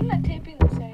am not taping this out.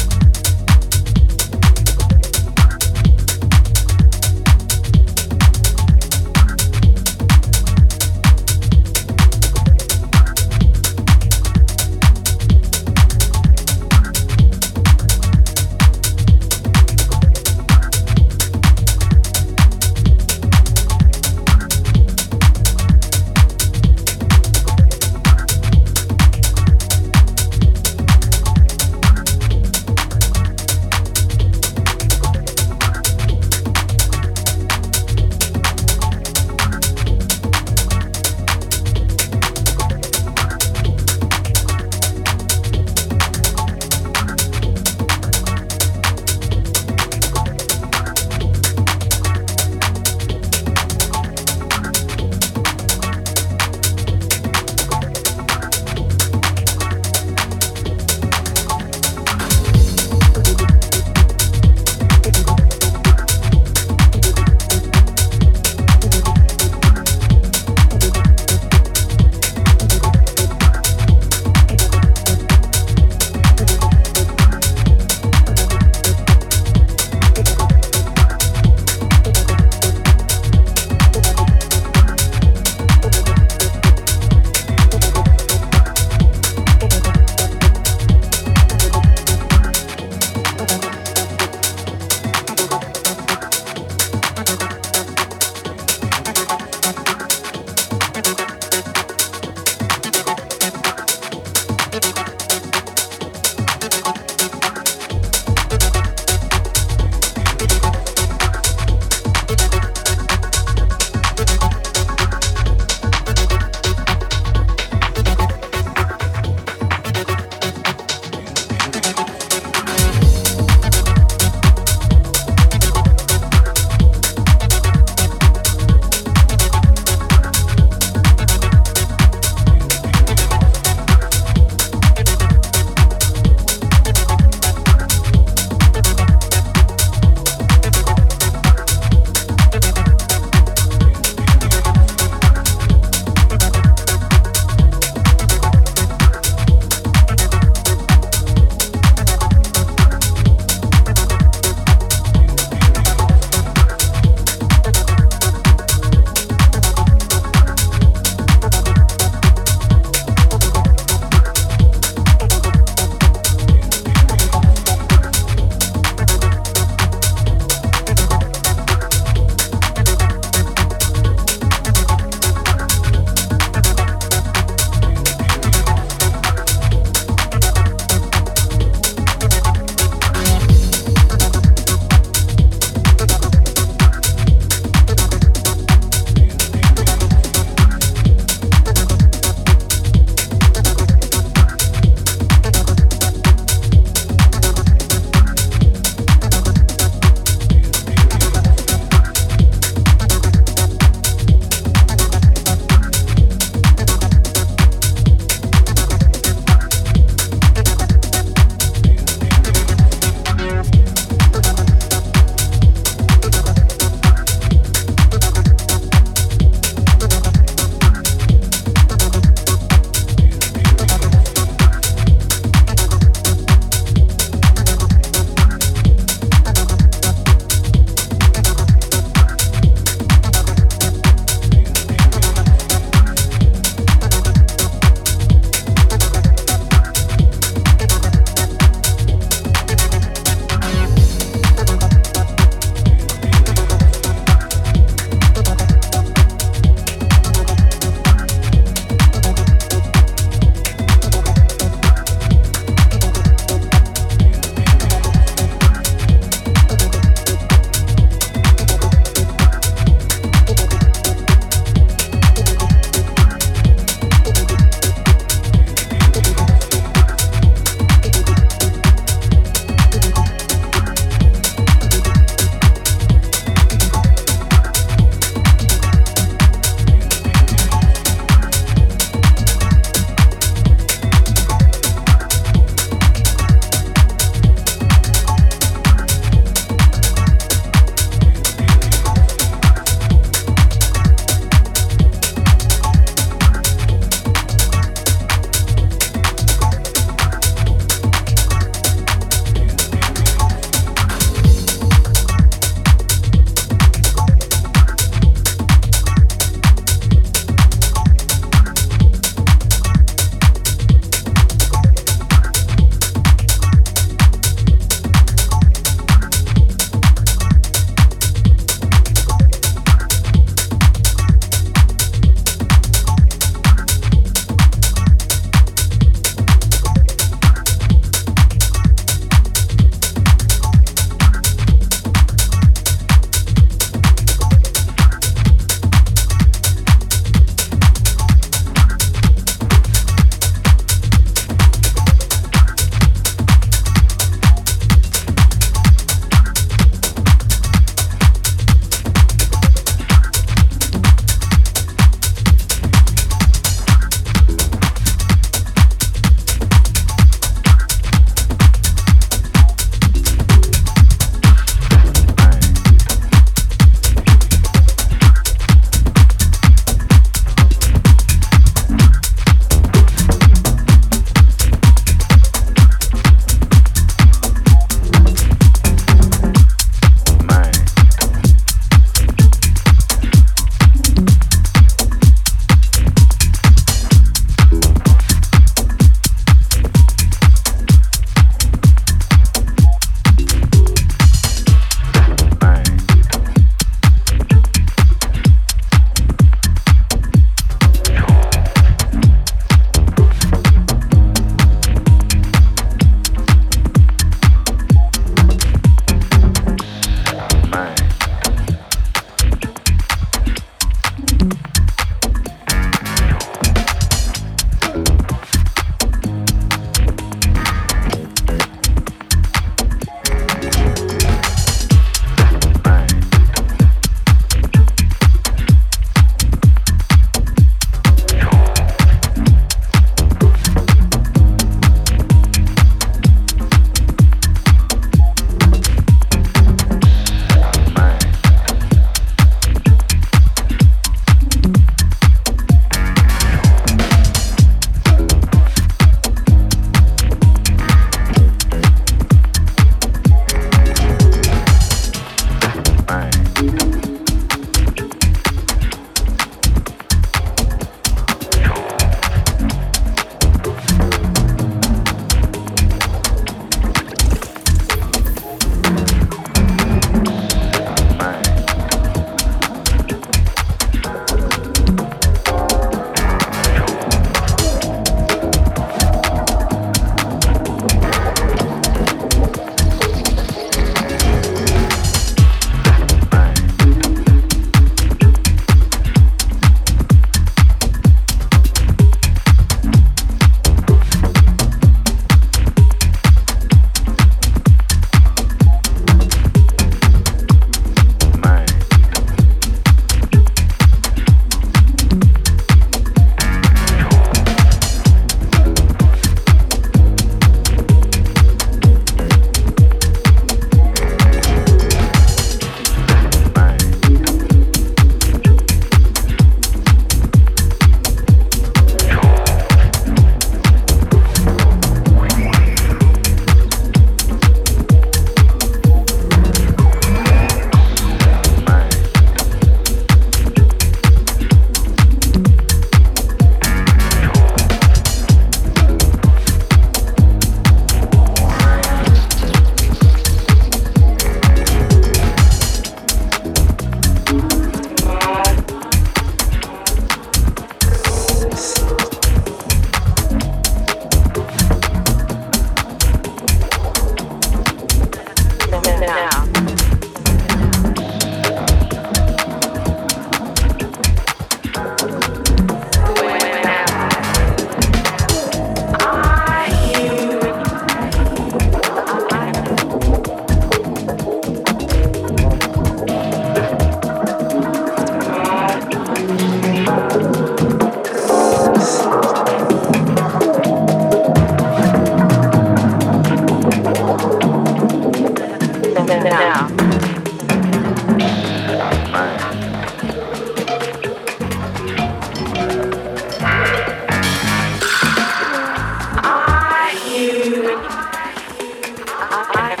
I, I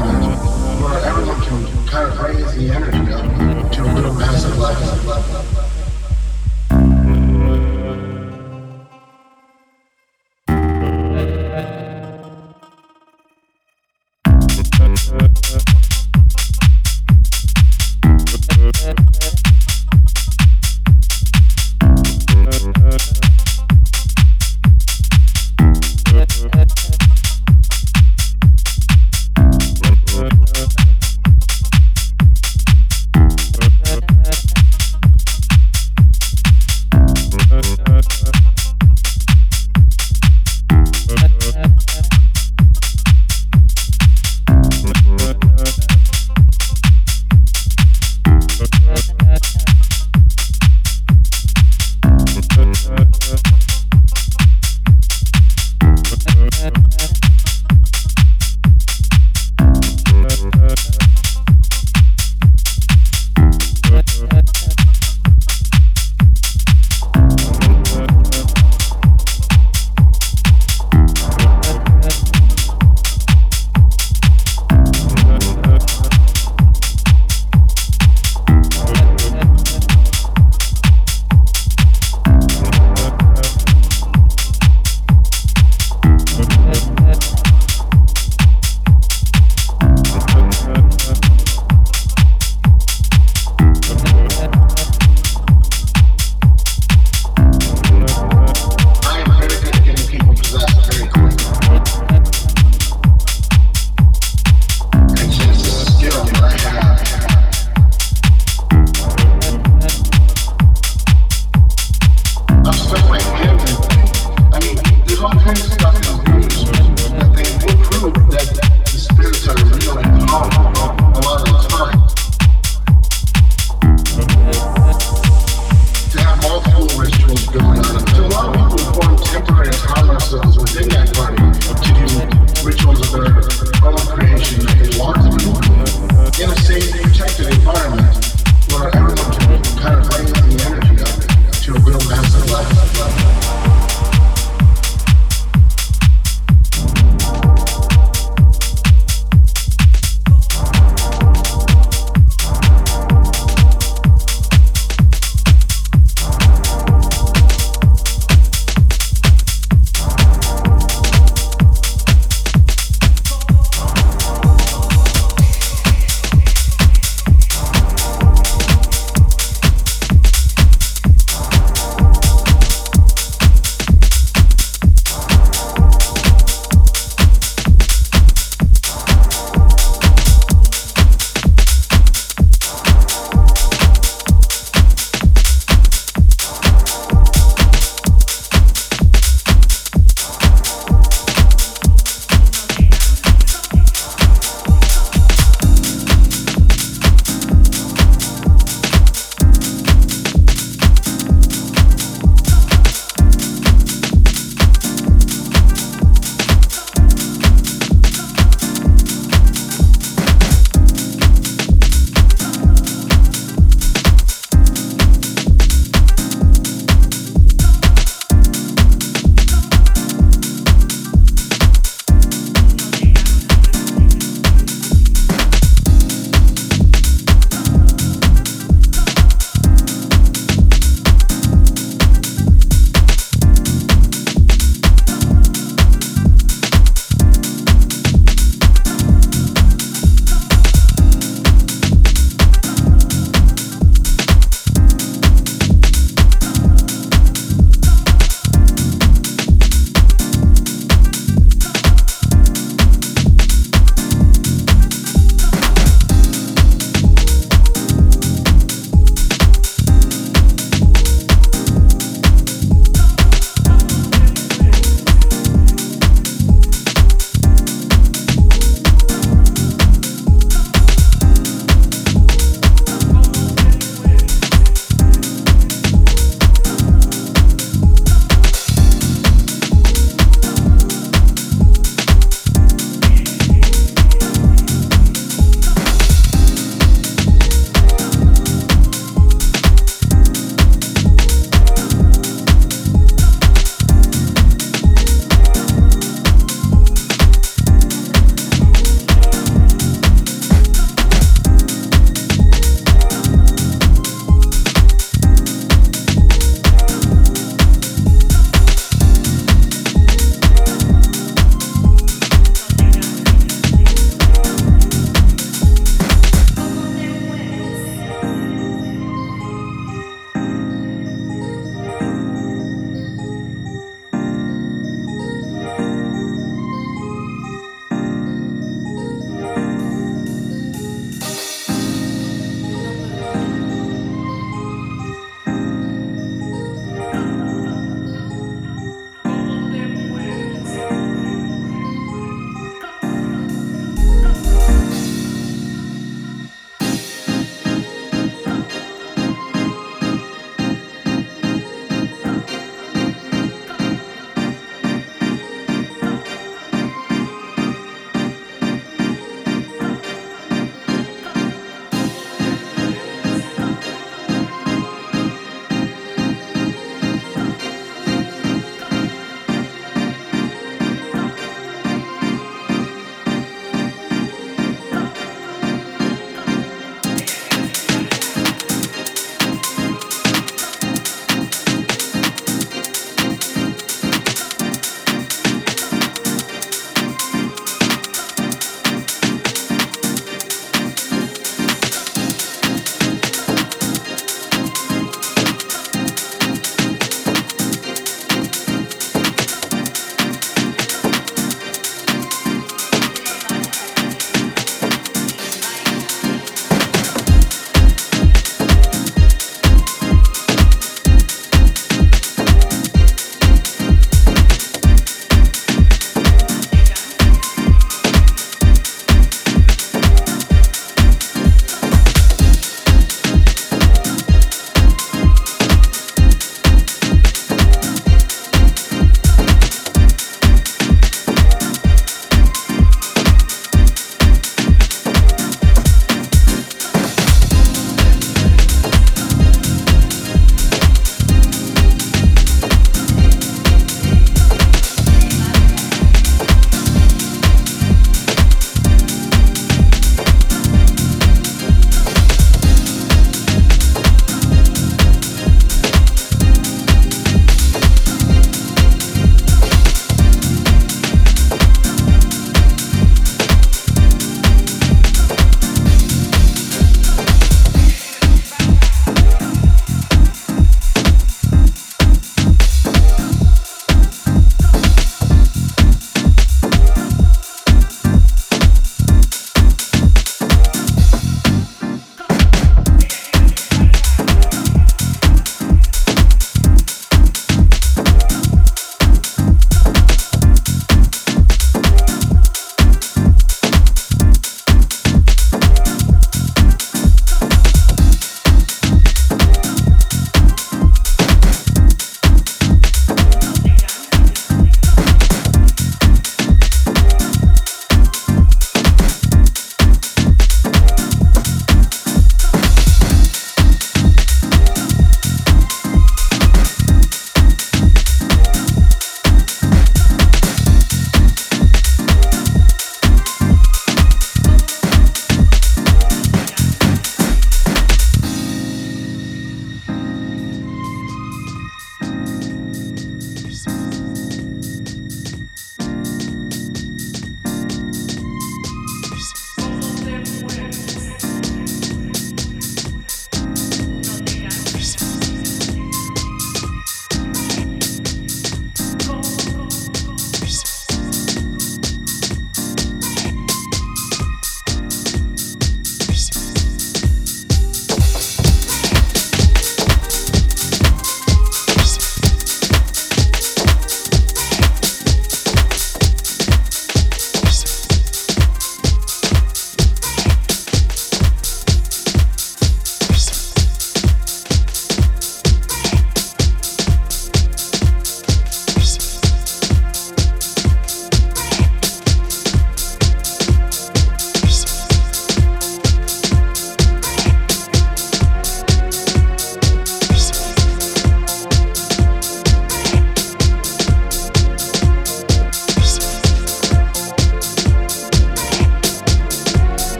environment where everyone can kind of raise the energy up to a little massive level.